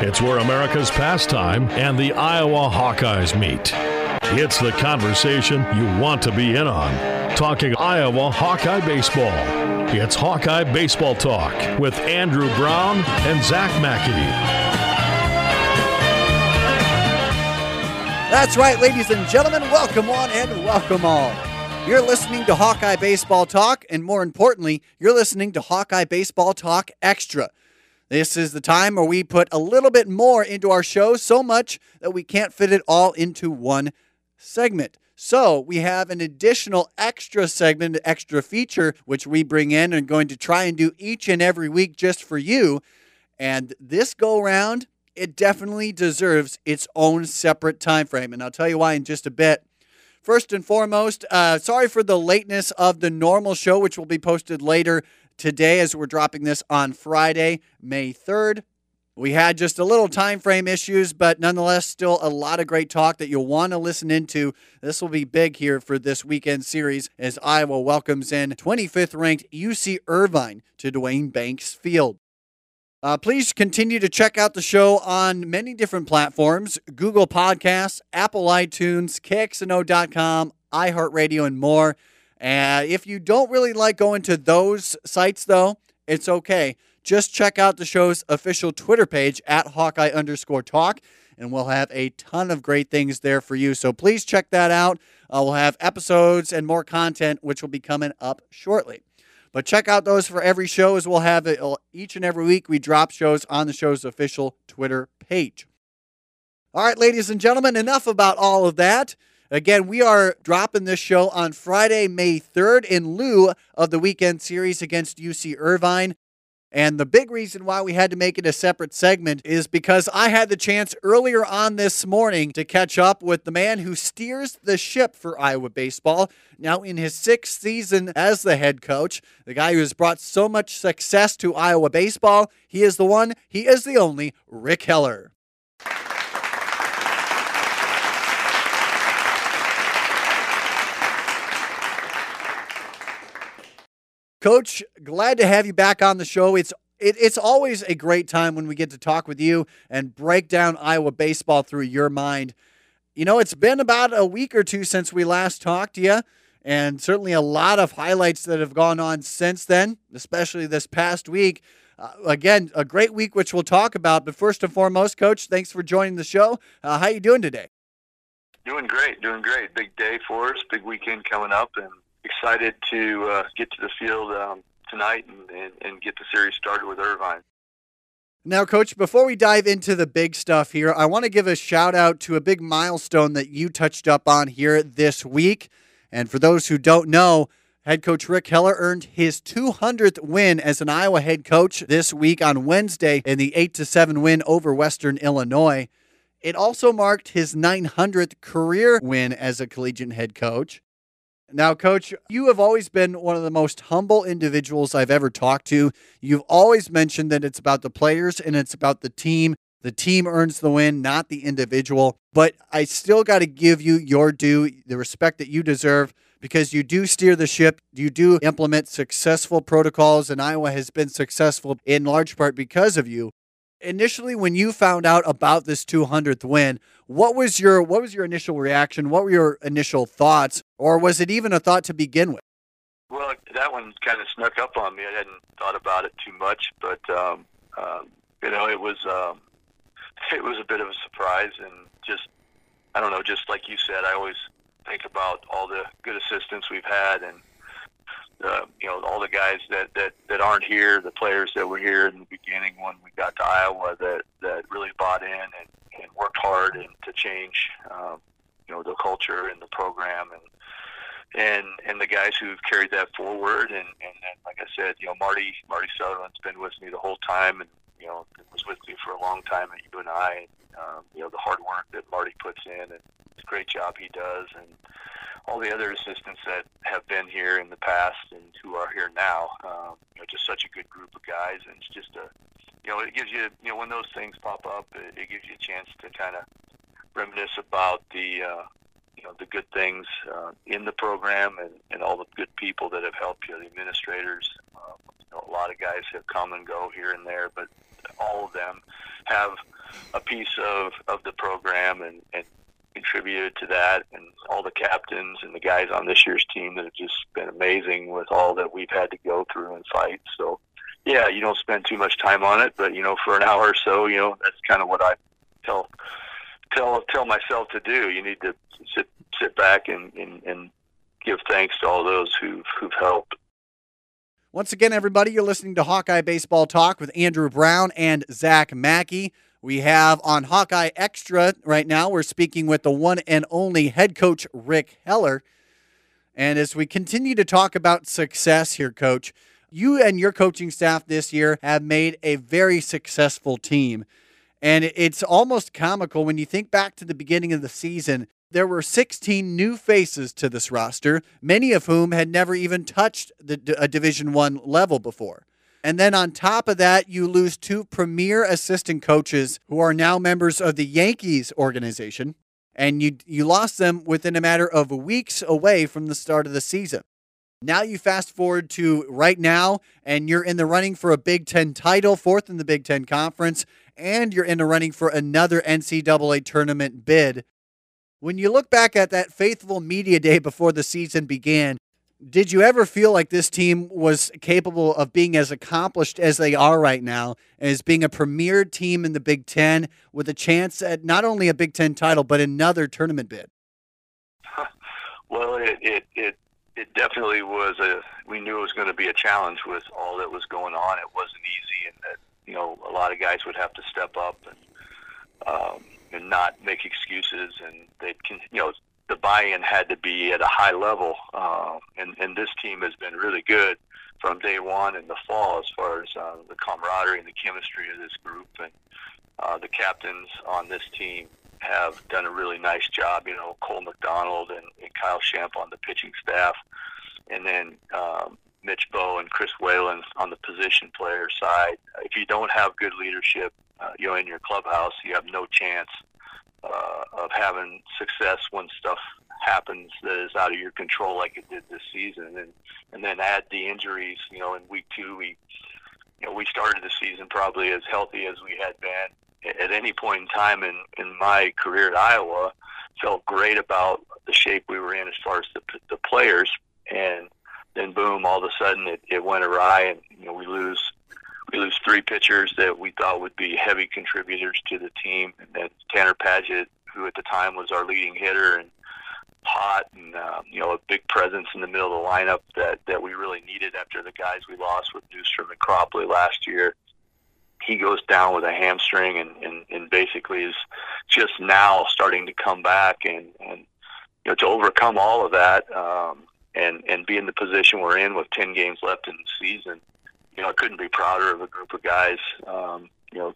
It's where America's pastime and the Iowa Hawkeyes meet. It's the conversation you want to be in on. Talking Iowa Hawkeye baseball. It's Hawkeye Baseball Talk with Andrew Brown and Zach Mackey. That's right, ladies and gentlemen. Welcome on and welcome all. You're listening to Hawkeye Baseball Talk, and more importantly, you're listening to Hawkeye Baseball Talk Extra. This is the time where we put a little bit more into our show, so much that we can't fit it all into one segment. So we have an additional extra segment, extra feature, which we bring in and going to try and do each and every week just for you. And this go round, it definitely deserves its own separate time frame. And I'll tell you why in just a bit. First and foremost, uh, sorry for the lateness of the normal show, which will be posted later today as we're dropping this on Friday, May 3rd. We had just a little time frame issues, but nonetheless, still a lot of great talk that you'll want to listen into. This will be big here for this weekend series as Iowa welcomes in 25th ranked UC Irvine to Duane Banks Field. Uh, please continue to check out the show on many different platforms Google Podcasts, Apple iTunes, KXNO.com, iHeartRadio, and more. And if you don't really like going to those sites, though, it's okay. Just check out the show's official Twitter page at Hawkeye underscore talk, and we'll have a ton of great things there for you. So please check that out. Uh, we'll have episodes and more content, which will be coming up shortly. But check out those for every show as we'll have it each and every week. We drop shows on the show's official Twitter page. All right, ladies and gentlemen, enough about all of that. Again, we are dropping this show on Friday, May 3rd, in lieu of the weekend series against UC Irvine. And the big reason why we had to make it a separate segment is because I had the chance earlier on this morning to catch up with the man who steers the ship for Iowa baseball, now in his sixth season as the head coach, the guy who has brought so much success to Iowa baseball. He is the one, he is the only, Rick Heller. Coach, glad to have you back on the show. It's it, it's always a great time when we get to talk with you and break down Iowa baseball through your mind. You know, it's been about a week or two since we last talked to you, and certainly a lot of highlights that have gone on since then, especially this past week. Uh, again, a great week, which we'll talk about. But first and foremost, Coach, thanks for joining the show. Uh, how you doing today? Doing great, doing great. Big day for us, big weekend coming up, and excited to uh, get to the field um, tonight and, and, and get the series started with Irvine. Now, Coach, before we dive into the big stuff here, I want to give a shout out to a big milestone that you touched up on here this week. And for those who don't know, head coach Rick Heller earned his 200th win as an Iowa head coach this week on Wednesday in the 8 7 win over Western Illinois. It also marked his 900th career win as a collegiate head coach. Now, coach, you have always been one of the most humble individuals I've ever talked to. You've always mentioned that it's about the players and it's about the team. The team earns the win, not the individual. But I still got to give you your due, the respect that you deserve, because you do steer the ship. You do implement successful protocols, and Iowa has been successful in large part because of you initially when you found out about this 200th win what was your what was your initial reaction? What were your initial thoughts? Or was it even a thought to begin with? Well that one kind of snuck up on me. I hadn't thought about it too much but um, um, you know it was um, it was a bit of a surprise and just i don't know just like you said i always think about all the good assistance we've had and uh, you know, all the guys that, that, that aren't here, the players that were here in the beginning when we got to Iowa that, that really bought in and, and worked hard and to change, um, you know, the culture and the program and, and, and the guys who've carried that forward. And, and then, like I said, you know, Marty, Marty Sutherland's been with me the whole time and, you know, was with me for a long time at UNI. And, I. um, you know, the hard work that Marty puts in and the great job he does. And, all the other assistants that have been here in the past and who are here now. Um, you know, just such a good group of guys, and it's just a, you know, it gives you, you know, when those things pop up, it, it gives you a chance to kind of reminisce about the, uh, you know, the good things uh, in the program and, and all the good people that have helped you, the administrators. Um, you know, a lot of guys have come and go here and there, but all of them have a piece of of the program and and contributed to that, and all the captains and the guys on this year's team that have just been amazing with all that we've had to go through and fight. So, yeah, you don't spend too much time on it, but you know, for an hour or so, you know, that's kind of what I tell tell tell myself to do. You need to sit sit back and and, and give thanks to all those who've who've helped. Once again, everybody, you're listening to Hawkeye Baseball Talk with Andrew Brown and Zach Mackey. We have on Hawkeye Extra right now, we're speaking with the one and only head coach, Rick Heller. And as we continue to talk about success here, coach, you and your coaching staff this year have made a very successful team. And it's almost comical when you think back to the beginning of the season. There were 16 new faces to this roster, many of whom had never even touched the, a Division 1 level before. And then on top of that, you lose two premier assistant coaches who are now members of the Yankees organization. And you, you lost them within a matter of weeks away from the start of the season. Now you fast forward to right now, and you're in the running for a Big Ten title, fourth in the Big Ten Conference, and you're in the running for another NCAA tournament bid. When you look back at that faithful media day before the season began, did you ever feel like this team was capable of being as accomplished as they are right now, as being a premier team in the Big Ten with a chance at not only a Big Ten title but another tournament bid? Well, it it it, it definitely was a. We knew it was going to be a challenge with all that was going on. It wasn't easy, and that you know a lot of guys would have to step up and um, and not make excuses, and they can you know the buy-in had to be at a high level, uh, and and this team has been really good from day one in the fall as far as uh, the camaraderie and the chemistry of this group, and uh, the captains on this team have done a really nice job. You know, Cole McDonald and, and Kyle Shimp on the pitching staff, and then um, Mitch Boe and Chris Whelan on the position player side. If you don't have good leadership, uh, you know, in your clubhouse, you have no chance uh, of having success when stuff happens that is out of your control, like it did this season, and and then add the injuries. You know, in week two, we you know we started the season probably as healthy as we had been at any point in time in in my career at Iowa. Felt great about the shape we were in as far as the the players, and then boom, all of a sudden it, it went awry, and you know we lose we lose three pitchers that we thought would be heavy contributors to the team, and then Tanner Paget, who at the time was our leading hitter and hot, and um, you know a big presence in the middle of the lineup that that we really needed after the guys we lost with Neustrom and Cropley last year. He goes down with a hamstring and, and, and basically is just now starting to come back and, and you know to overcome all of that um, and and be in the position we're in with ten games left in the season you know, I couldn't be prouder of a group of guys. Um, you know,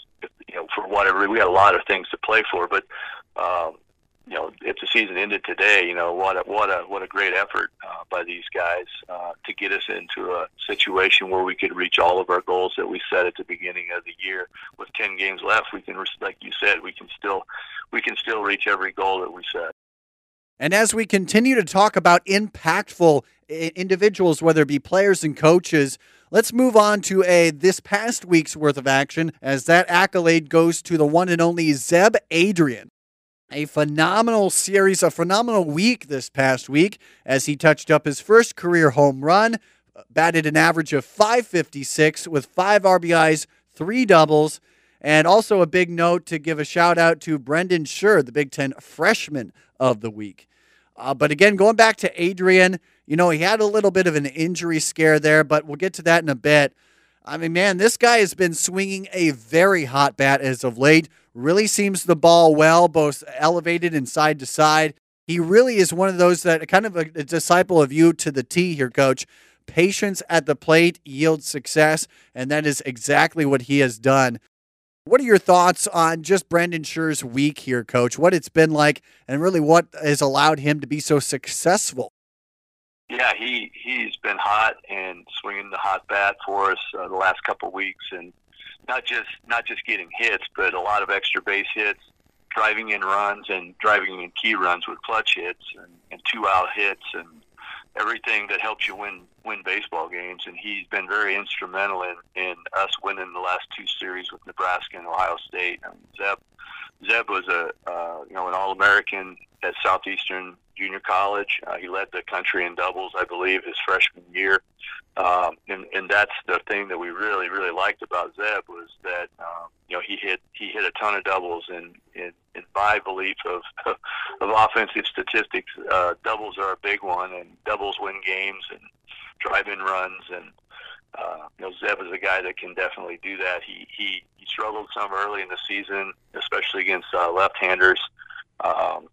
you know, for whatever we had a lot of things to play for, but um, you know, if the season ended today, you know, what a, what a what a great effort uh, by these guys uh, to get us into a situation where we could reach all of our goals that we set at the beginning of the year. With ten games left, we can, like you said, we can still we can still reach every goal that we set. And as we continue to talk about impactful individuals, whether it be players and coaches, Let's move on to a this past week's worth of action as that accolade goes to the one and only Zeb Adreon. A phenomenal series, a phenomenal week this past week as he touched up his first career home run, batted an average of 556 with five RBIs, three doubles, and also a big note to give a shout out to Brendan Sher, the Big Ten freshman of the week. Uh, but again, going back to Adreon, you know, he had a little bit of an injury scare there, but we'll get to that in a bit. I mean, man, this guy has been swinging a very hot bat as of late. Really seems the ball well, both elevated and side to side. He really is one of those that kind of a, a disciple of you to the T here, coach. Patience at the plate yields success, and that is exactly what he has done. What are your thoughts on just Brendan Sher's week here, coach? What it's been like, and really what has allowed him to be so successful? Yeah, he he's been hot and swinging the hot bat for us uh, the last couple of weeks, and not just not just getting hits, but a lot of extra base hits, driving in runs, and driving in key runs with clutch hits and, and two out hits, and everything that helps you win win baseball games, and he's been very instrumental in in us winning the last two series with Nebraska and Ohio State. Um, Zeb Zeb was a uh, you know an All American at Southeastern Junior College. Uh, he led the country in doubles, I believe, his freshman year. Um, and, and that's the thing that we really, really liked about Zeb was that um, you know he hit he hit a ton of doubles, and in, in my belief of of offensive statistics, uh, doubles are a big one, and doubles win games and drive-in runs, and uh, you know Zeb is a guy that can definitely do that. He he he struggled some early in the season, especially against uh, left-handers. Um,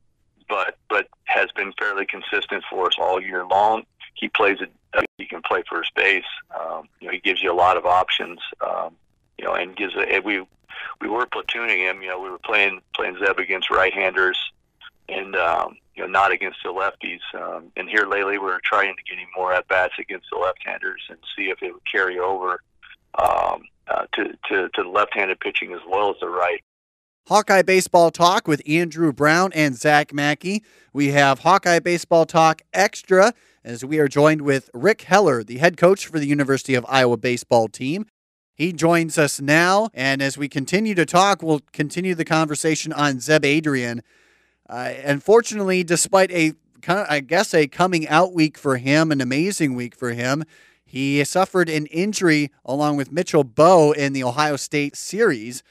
but but has been fairly consistent for us all year long. He plays it. He can play first base. Um, you know, he gives you a lot of options. Um, you know, and gives a. We we were platooning him. You know, we were playing playing Zeb against right-handers, and um, you know, not against the lefties. Um, and here lately, we are trying to get him more at bats against the left-handers and see if it would carry over um, uh, to, to to left-handed pitching as well as the right. Hawkeye Baseball Talk with Andrew Brown and Zach Mackey. We have Hawkeye Baseball Talk Extra as we are joined with Rick Heller, the head coach for the University of Iowa baseball team. He joins us now, and as we continue to talk, we'll continue the conversation on Zeb Adreon. Uh, unfortunately, despite a kind of, I guess, a coming out week for him, an amazing week for him, he suffered an injury along with Mitchell Boe in the Ohio State series.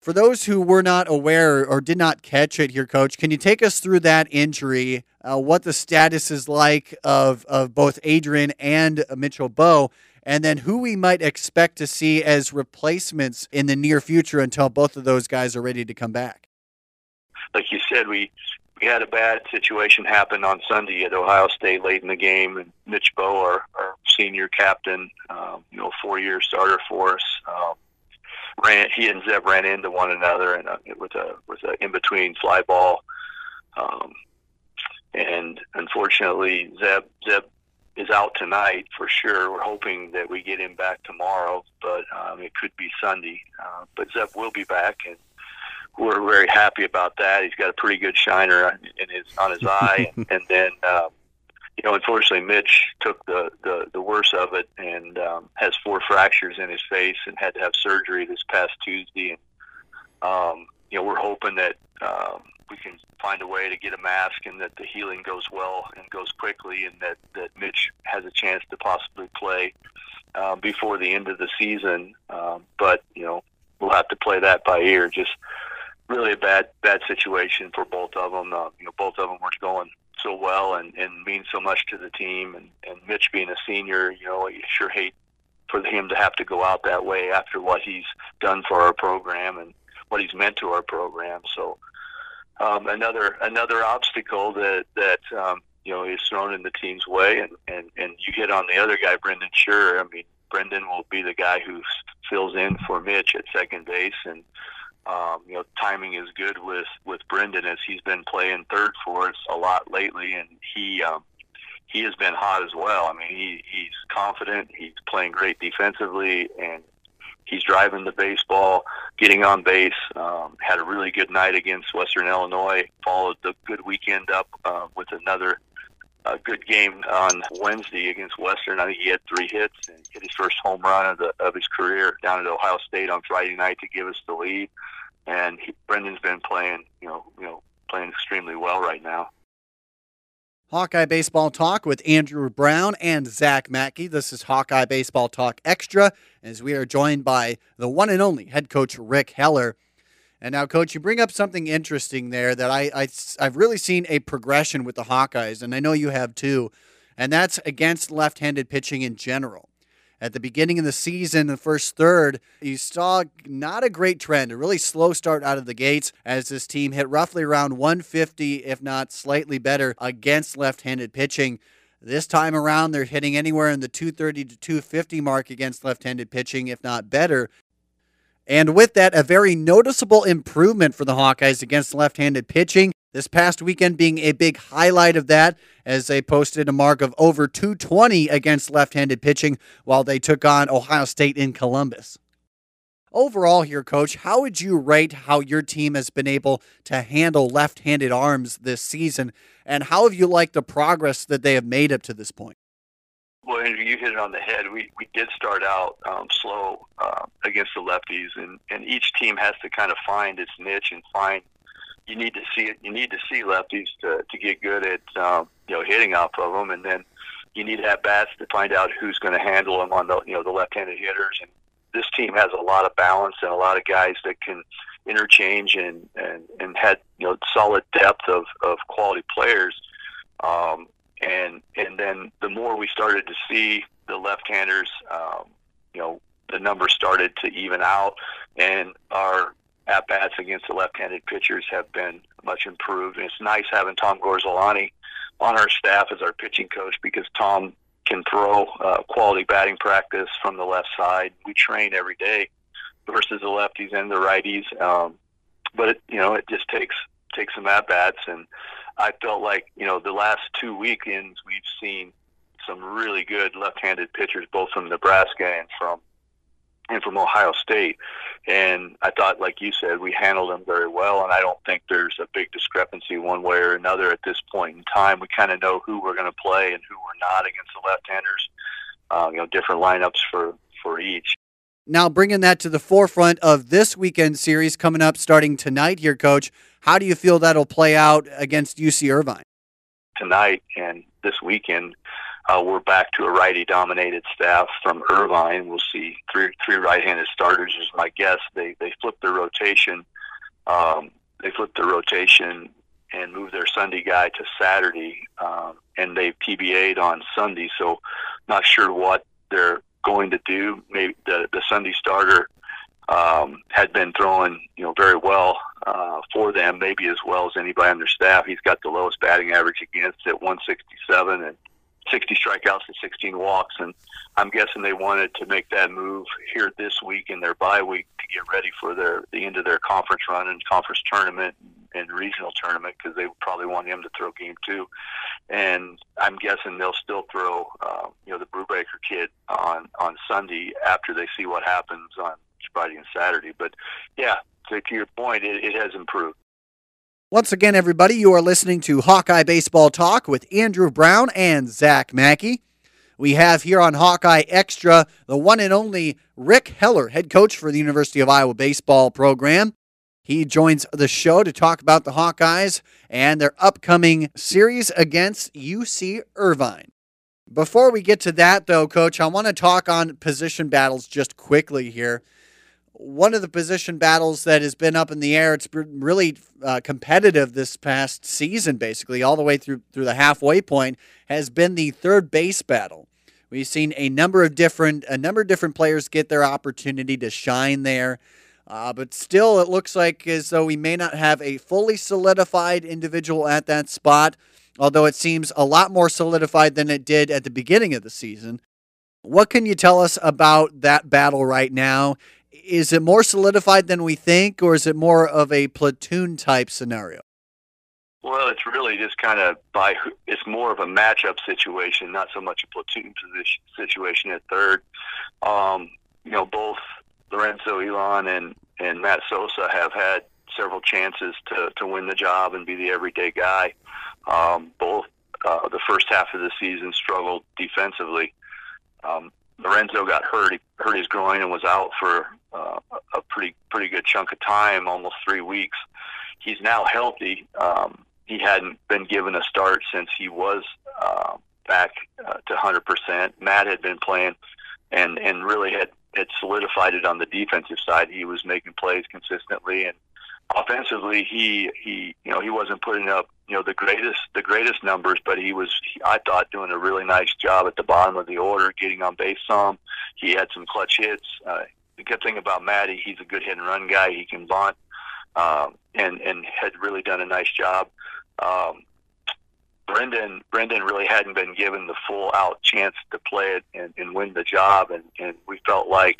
For those who were not aware or did not catch it here, Coach, can you take us through that injury? Uh, what the status is like of, of both Adreon and Mitchell Boe, and then who we might expect to see as replacements in the near future until both of those guys are ready to come back? Like you said, we we had a bad situation happen on Sunday at Ohio State late in the game, and Mitch Boe, our, our senior captain, um, you know, four-year starter for us. Um, ran he and Zeb ran into one another and it was a was a in between fly ball, um, and unfortunately Zeb Zeb is out tonight for sure. We're hoping that we get him back tomorrow, but um, it could be Sunday. Uh, but Zeb will be back, and we're very happy about that. He's got a pretty good shiner in his on his eye, and, and then. Um, you know, unfortunately, Mitch took the, the, the worst of it and um, has four fractures in his face and had to have surgery this past Tuesday. And, um, you know, we're hoping that um, we can find a way to get a mask and that the healing goes well and goes quickly and that, that Mitch has a chance to possibly play uh, before the end of the season. Um, but, you know, we'll have to play that by ear. Just really a bad, bad situation for both of them. Uh, you know, both of them weren't going so well and, and means so much to the team. And, and Mitch being a senior, you know, you sure hate for him to have to go out that way after what he's done for our program and what he's meant to our program. So um, another another obstacle that that um, you know is thrown in the team's way, and, and and you hit on the other guy, Brendan Sher. I mean, Brendan will be the guy who fills in for Mitch at second base, and um, you know, timing is good with with Brendan as he's been playing third for us a lot lately, and he um, he has been hot as well. I mean, he he's confident. He's playing great defensively, and he's driving the baseball, getting on base. Um, had a really good night against Western Illinois. Followed the good weekend up uh, with another uh, good game on Wednesday against Western. I think he had three hits and hit his first home run of, the, of his career down at Ohio State on Friday night to give us the lead and he, Brendan's been playing, you know, you know, playing extremely well right now. Hawkeye Baseball Talk with Andrew Brown and Zach Mackey. This is Hawkeye Baseball Talk Extra, as we are joined by the one and only head coach Rick Heller. And now, coach, you bring up something interesting there that I, I I've really seen a progression with the Hawkeyes, and I know you have too, and that's against left-handed pitching in general at the beginning of the season, the first third, you saw not a great trend, a really slow start out of the gates as this team hit roughly around 150, if not slightly better, against left handed pitching. This time around, they're hitting anywhere in the 230 to 250 mark against left handed pitching, if not better. And with that, a very noticeable improvement for the Hawkeyes against left handed pitching. This past weekend being a big highlight of that, as they posted a mark of over 220 against left handed pitching while they took on Ohio State in Columbus. overall here, Coach, how would you rate how your team has been able to handle left-handed arms this season, and how have you liked the progress that they have made up to this point? Well, Andrew, you hit it on the head. We we did start out um, slow uh, against the lefties, and and each team has to kind of find its niche and find. You need to see it. You need to see lefties to to get good at um, you know hitting off of them, and then you need to have bats to find out who's going to handle them on the you know the left-handed hitters. And this team has a lot of balance and a lot of guys that can interchange and and and had you know solid depth of of quality players. Um, and and then the more we started to see the left-handers, um, you know, the numbers started to even out, and our at bats against the left-handed pitchers have been much improved. And it's nice having Tom Gorzelanny on our staff as our pitching coach because Tom can throw uh, quality batting practice from the left side. We train every day versus the lefties and the righties, um, but it, you know it just takes takes some at bats and I felt like you know the last two weekends we've seen some really good left-handed pitchers, both from Nebraska and from and from Ohio State. And I thought, like you said, we handled them very well. And I don't think there's a big discrepancy one way or another at this point in time. We kind of know who we're going to play and who we're not against the left-handers. Uh, you know, different lineups for for each. Now, bringing that to the forefront of this weekend series coming up starting tonight here, Coach, how do you feel that'll play out against UC Irvine? Tonight and this weekend, uh, we're back to a righty-dominated staff from Irvine. We'll see three three right-handed starters is my guess. They they flipped their rotation. Um, they flipped their rotation and moved their Sunday guy to Saturday, um, and they've TBA'd on Sunday. So, not sure what they're going to do. Maybe the the Sunday starter um, had been throwing you know very well uh, for them, maybe as well as anybody on their staff. He's got the lowest batting average against at 167 and 60 strikeouts and 16 walks. And I'm guessing they wanted to make that move here this week in their bye week to get ready for their the end of their conference run and conference tournament and regional tournament because they probably want him to throw game two. And I'm guessing they'll still throw, uh, you know, the Brubaker kid on on Sunday after they see what happens on Friday and Saturday. But yeah, to, to your point, it, it has improved. Once again, everybody, you are listening to Hawkeye Baseball Talk with Andrew Brown and Zach Mackey. We have here on Hawkeye Extra the one and only Rick Heller, head coach for the University of Iowa baseball program. He joins the show to talk about the Hawkeyes and their upcoming series against UC Irvine. Before we get to that, though, Coach, I want to talk on position battles just quickly here. One of the position battles that has been up in the air, it's been really uh, competitive this past season, basically, all the way through, through the halfway point, has been the third base battle. We've seen a number of different a number of different players get their opportunity to shine there. Uh, but still, it looks like as though we may not have a fully solidified individual at that spot, although it seems a lot more solidified than it did at the beginning of the season. What can you tell us about that battle right now? Is it more solidified than we think, or is it more of a platoon type scenario? Well, it's really just kind of by it's more of a matchup situation, not so much a platoon position situation at third. Um, you know, both Lorenzo Elion and, and Matt Sosa have had several chances to, to win the job and be the everyday guy. Um, both uh, the first half of the season struggled defensively. Um, Lorenzo got hurt. He hurt his groin and was out for uh, a pretty pretty good chunk of time, almost three weeks. He's now healthy. Um, he hadn't been given a start since he was uh, back uh, to 100%. Matt had been playing and and really had had solidified it on the defensive side. He was making plays consistently, and offensively, he he you know he wasn't putting up you know the greatest the greatest numbers, but he was I thought doing a really nice job at the bottom of the order, getting on base some. He had some clutch hits. Uh, the good thing about Matty, he's a good hit and run guy. He can bunt, um, and and had really done a nice job. Um, Brendan Brendan really hadn't been given the full out chance to play it and, and win the job, and, and we felt like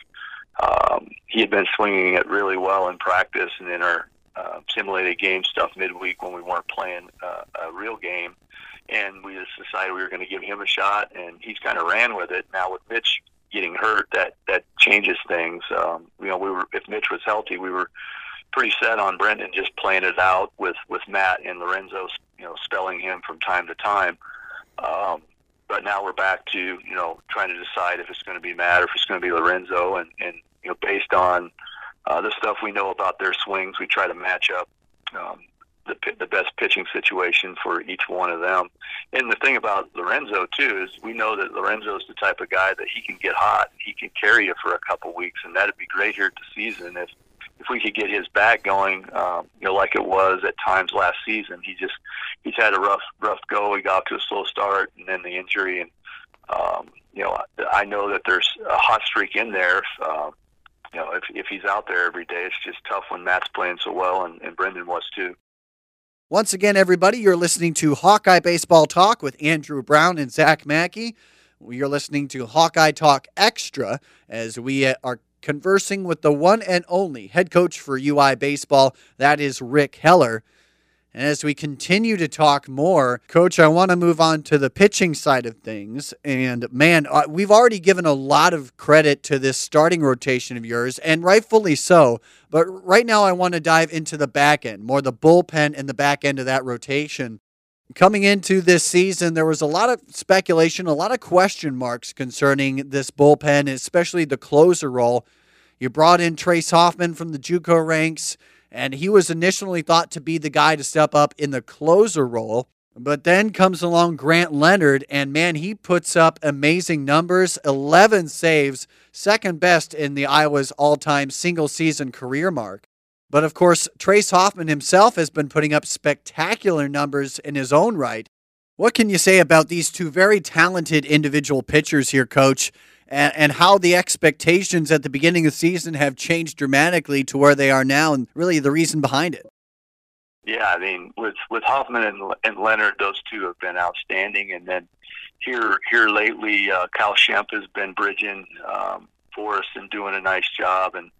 um, he had been swinging it really well in practice and in our uh, simulated game stuff midweek when we weren't playing uh, a real game, and we just decided we were going to give him a shot, and he's kind of ran with it. Now with Mitch getting hurt, that that changes things. Um, you know, we were if Mitch was healthy, we were pretty set on Brendan just playing it out with with Matt and Lorenzo, you know, spelling him from time to time. Um, but now we're back to you know trying to decide if it's going to be Matt or if it's going to be Lorenzo, and and you know based on uh, the stuff we know about their swings, we try to match up um, the the best pitching situation for each one of them. And the thing about Lorenzo too is we know that Lorenzo is the type of guy that he can get hot, he can carry you for a couple weeks, and that'd be great here at the season if if we could get his back going, um, you know, like it was at times last season. He just he's had a rough rough go. He got to a slow start, and then the injury, and um, you know, I know that there's a hot streak in there. If, uh, you know, if if he's out there every day, it's just tough when Matt's playing so well, and, and Brendan was too. Once again, everybody, you're listening to Hawkeye Baseball Talk with Andrew Brown and Zach Mackey. You're listening to Hawkeye Talk Extra as we are conversing with the one and only head coach for UI Baseball. That is Rick Heller. And as we continue to talk more, coach, I want to move on to the pitching side of things. And man, uh, we've already given a lot of credit to this starting rotation of yours, and rightfully so. But right now, I want to dive into the back end, more the bullpen and the back end of that rotation. Coming into this season, there was a lot of speculation, a lot of question marks concerning this bullpen, especially the closer role. You brought in Trace Hoffman from the Juco ranks, and he was initially thought to be the guy to step up in the closer role. But then comes along Grant Leonard, and man, he puts up amazing numbers 11 saves, second best in the Iowa's all time single season career mark. But of course, Trace Hoffman himself has been putting up spectacular numbers in his own right. What can you say about these two very talented individual pitchers here, coach, and, and how the expectations at the beginning of the season have changed dramatically to where they are now, and really the reason behind it? Yeah, I mean, with with Hoffman and, and Leonard, those two have been outstanding, and then here here lately, uh, Kyle Shimp has been bridging um, for us and doing a nice job, and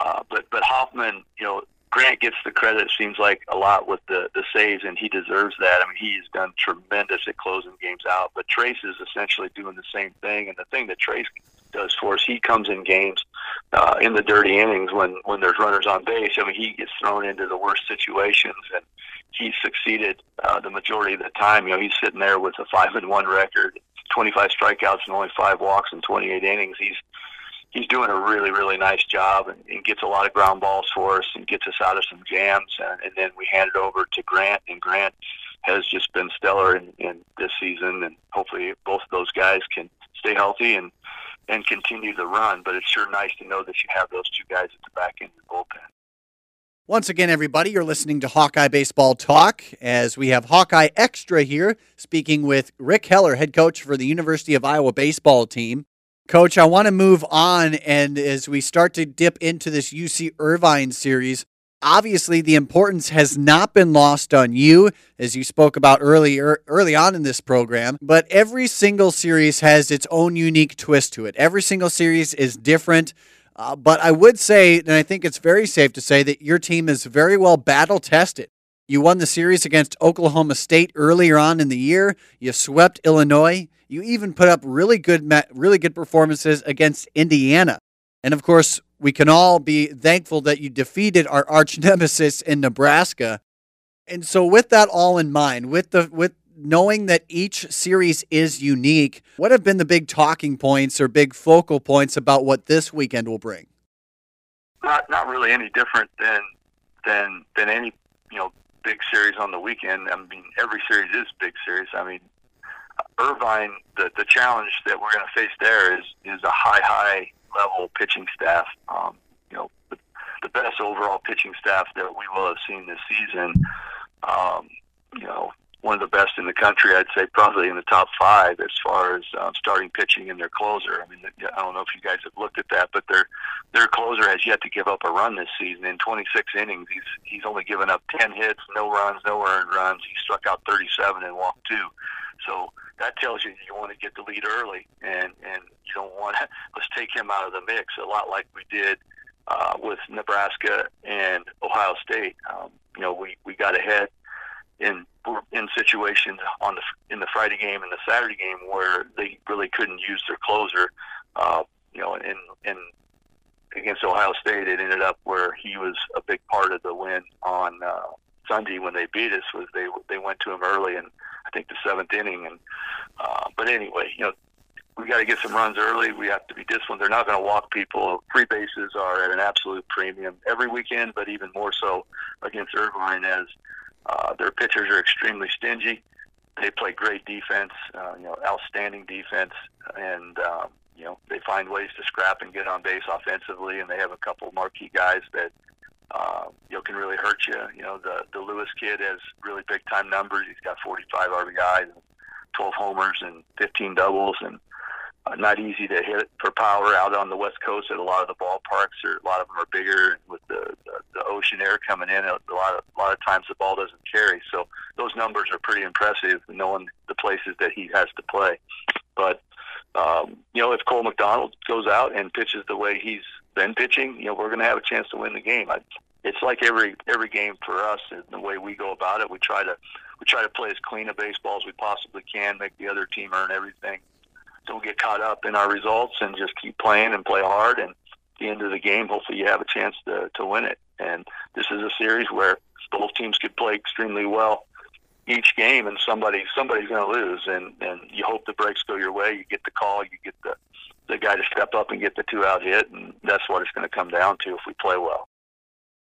uh, but but Hoffman, you know, Grant gets the credit. Seems like a lot with the the saves, and he deserves that. I mean, he has done tremendous at closing games out. But Trace is essentially doing the same thing. And the thing that Trace does for us, he comes in games uh, in the dirty innings when when there's runners on base. I mean, he gets thrown into the worst situations, and he's succeeded uh, the majority of the time. You know, he's sitting there with a five and one record, 25 strikeouts and only five walks in 28 innings. He's he's doing a really, really nice job and, and gets a lot of ground balls for us and gets us out of some jams. And, and then we hand it over to Grant, and Grant has just been stellar in, in this season. And hopefully, both of those guys can stay healthy and and continue the run. But it's sure nice to know that you have those two guys at the back end of the bullpen. Once again, everybody, you're listening to Hawkeye Baseball Talk as we have Hawkeye Extra here speaking with Rick Heller, head coach for the University of Iowa baseball team. Coach, I want to move on. And as we start to dip into this UC Irvine series, obviously the importance has not been lost on you, as you spoke about earlier early on in this program. But every single series has its own unique twist to it. Every single series is different. Uh, but I would say, and I think it's very safe to say, that your team is very well battle tested. You won the series against Oklahoma State earlier on in the year. You swept Illinois. You even put up really good, really good performances against Indiana. And of course, we can all be thankful that you defeated our arch nemesis in Nebraska. And so, with that all in mind, with the with knowing that each series is unique, what have been the big talking points or big focal points about what this weekend will bring? Not not really any different than than than any you know big series on the weekend. I mean, every series is big series. I mean, Irvine, the the challenge that we're going to face there is is a high high level pitching staff. Um, you know, the, the best overall pitching staff that we will have seen this season. Um, you know, one of the best in the country. I'd say probably in the top five as far as um, starting pitching and their closer. I mean, I don't know if you guys have looked at that, but their their closer has yet to give up a run this season. In 26 innings, he's he's only given up 10 hits, no runs, no earned runs. He struck out 37 and walked two. So that tells you you want to get the lead early, and and you don't want to let's take him out of the mix. A lot like we did uh, with Nebraska and Ohio State. Um, you know, we we got ahead in in situations on the in the Friday game and the Saturday game where they really couldn't use their closer. uh, you know, in in against Ohio State, it ended up where he was a big part of the win on uh, Sunday when they beat us. Was they they went to him early and think the seventh inning, and uh, but anyway, you know, we got to get some runs early. We have to be disciplined. They're not going to walk people. Free bases are at an absolute premium every weekend, but even more so against Irvine as uh, their pitchers are extremely stingy. They play great defense, uh, you know, outstanding defense, and um, you know they find ways to scrap and get on base offensively. And they have a couple marquee guys that uh, you know can really hurt you. You know, the the Lewis kid has really big time numbers. He's got 45 RBIs, 12 homers, and 15 doubles, and uh, not easy to hit for power out on the west coast at a lot of the ballparks. Or a lot of them are bigger with the, the the ocean air coming in. A lot of a lot of times the ball doesn't carry. So those numbers are pretty impressive, knowing the places that he has to play. But um, you know, if Cole McDonald goes out and pitches the way he's been pitching, you know, we're going to have a chance to win the game. I, it's like every every game for us. The way we go about it, we try to we try to play as clean a baseball as we possibly can, make the other team earn everything don't get caught up in our results and just keep playing and play hard. And at the end of the game, hopefully you have a chance to, to win it. And this is a series where both teams could play extremely well each game, and somebody somebody's going to lose. And and you hope the breaks go your way. You get the call. You get the the guy to step up and get the two out hit, and that's what it's going to come down to if we play well.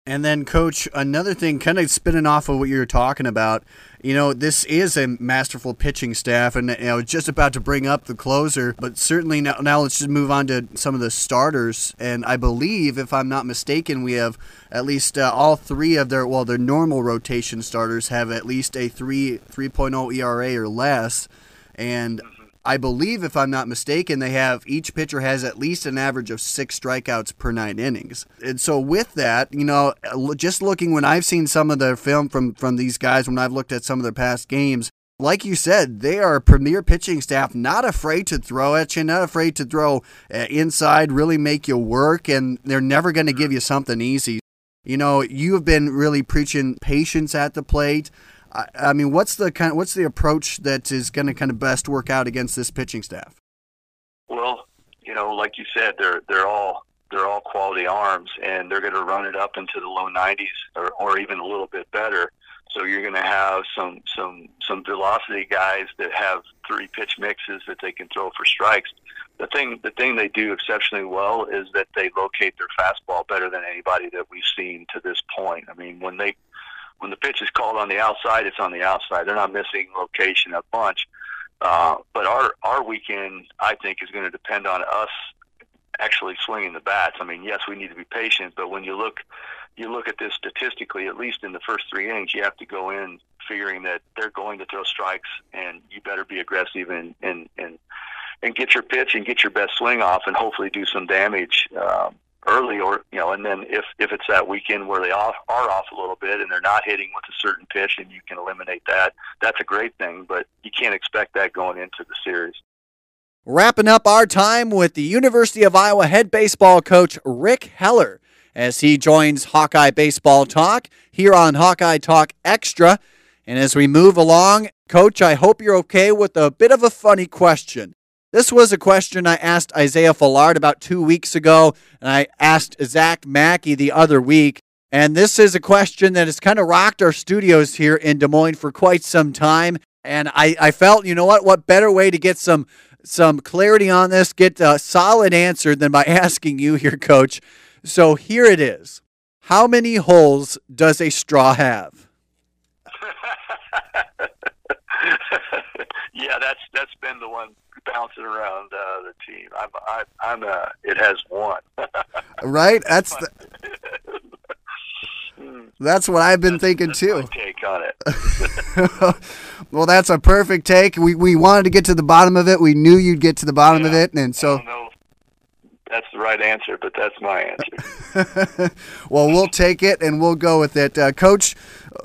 And then, coach, another thing, kind of spinning off of what you were talking about, you know, this is a masterful pitching staff, and I was just about to bring up the closer, but certainly now, now let's just move on to some of the starters. And I believe, if I'm not mistaken, we have at least uh, all three of their well, their normal rotation starters have at least a three 3.0 ERA or less, and I believe, if I'm not mistaken, they have each pitcher has at least an average of six strikeouts per nine innings. And so, with that, you know, just looking when I've seen some of the film from from these guys, when I've looked at some of their past games, like you said, they are a premier pitching staff, not afraid to throw at you, not afraid to throw uh, inside, really make you work, and they're never going to give you something easy. You know, you have been really preaching patience at the plate. I, I mean, what's the kind? What's the approach that is going to kind of best work out against this pitching staff? Well, you know, like you said, they're they're all they're all quality arms, and they're going to run it up into the low 90s or, or even a little bit better. So you're going to have some some some velocity guys that have three pitch mixes that they can throw for strikes. The thing the thing they do exceptionally well is that they locate their fastball better than anybody that we've seen to this point. I mean, when they when the pitch is called on the outside, it's on the outside. They're not missing location a bunch. Uh, but our our weekend, I think, is going to depend on us actually swinging the bats. I mean, yes, we need to be patient, but when you look you look at this statistically, at least in the first three innings, you have to go in figuring that they're going to throw strikes, and you better be aggressive and and and and get your pitch and get your best swing off, and hopefully do some damage. Um, early or you know and then if if it's that weekend where they off, are off a little bit and they're not hitting with a certain pitch and you can eliminate that that's a great thing but you can't expect that going into the series. Wrapping up our time with the university of iowa head baseball coach rick heller as he joins hawkeye baseball talk here on hawkeye talk extra. And as we move along coach i hope you're okay with a bit of a funny question this was a question I asked Isaiah Fallard about two weeks ago, and I asked Zach Mackey the other week. And this is a question that has kind of rocked our studios here in Des Moines for quite some time. And I, I felt, you know what, what better way to get some some clarity on this, get a solid answer than by asking you here, coach. So here it is. How many holes does a straw have? yeah, that's that's been the one bouncing around uh, the team. I'm I, I'm a it has one. right. That's the. That's what I've been that's, thinking that's too. take on it. well, that's a perfect take. We we wanted to get to the bottom of it. We knew you'd get to the bottom yeah, of it, and so that's the right answer, but that's my answer. well, we'll take it and we'll go with it. Uh, Coach,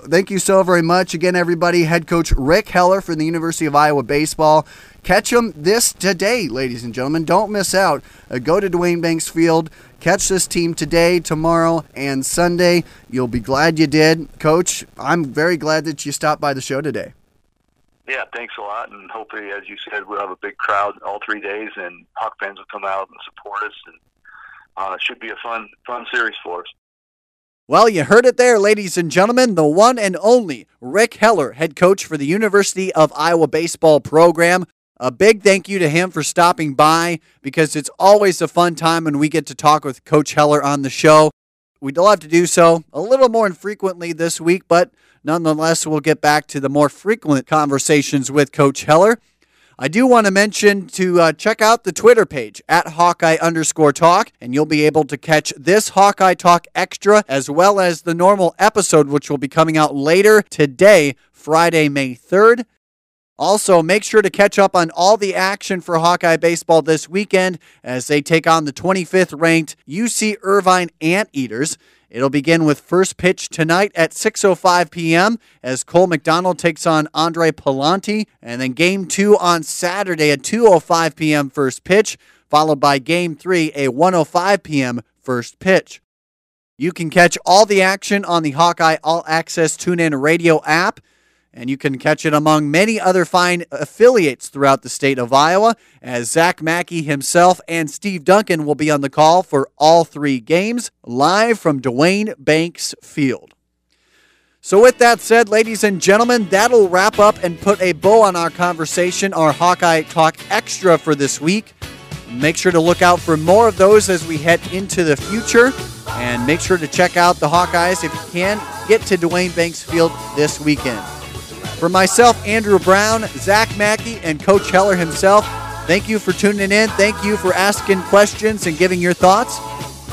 thank you so very much. Again, everybody, head coach Rick Heller from the University of Iowa Baseball. Catch them this today, ladies and gentlemen. Don't miss out. Uh, go to Duane Banks Field. Catch this team today, tomorrow, and Sunday. You'll be glad you did. Coach, I'm very glad that you stopped by the show today. Yeah, thanks a lot, and hopefully, as you said, we'll have a big crowd all three days, and Hawk fans will come out and support us, and uh, it should be a fun, fun series for us. Well, you heard it there, ladies and gentlemen. The one and only Rick Heller, head coach for the University of Iowa baseball program. A big thank you to him for stopping by because it's always a fun time when we get to talk with Coach Heller on the show. We'd love to do so a little more infrequently this week, but nonetheless, we'll get back to the more frequent conversations with Coach Heller. I do want to mention to uh, check out the Twitter page at Hawkeye underscore talk, and you'll be able to catch this Hawkeye Talk extra as well as the normal episode, which will be coming out later today, Friday, May 3rd. Also, make sure to catch up on all the action for Hawkeye Baseball this weekend as they take on the 25th ranked UC Irvine Anteaters. It'll begin with first pitch tonight at 6:05 p.m. as Cole McDonald takes on Andre Pallante, and then game 2 on Saturday at 2:05 p.m. first pitch, followed by game 3 a 1:05 p.m. first pitch. You can catch all the action on the Hawkeye All Access TuneIn Radio app and you can catch it among many other fine affiliates throughout the state of Iowa, as Zach Mackey himself and Steve Duncan will be on the call for all three games, live from Duane Banks Field. So, with that said, ladies and gentlemen, that'll wrap up and put a bow on our conversation, our Hawkeye Talk Extra for this week. Make sure to look out for more of those as we head into the future. And make sure to check out the Hawkeyes if you can. Get to Duane Banks Field this weekend. For myself, Andrew Brown, Zach Mackey, and Coach Heller himself, thank you for tuning in. Thank you for asking questions and giving your thoughts.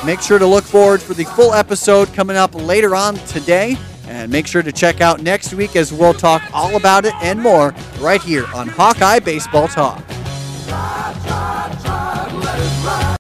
Make sure to look forward for the full episode coming up later on today. And make sure to check out next week as we'll talk all about it and more right here on Hawkeye Baseball Talk.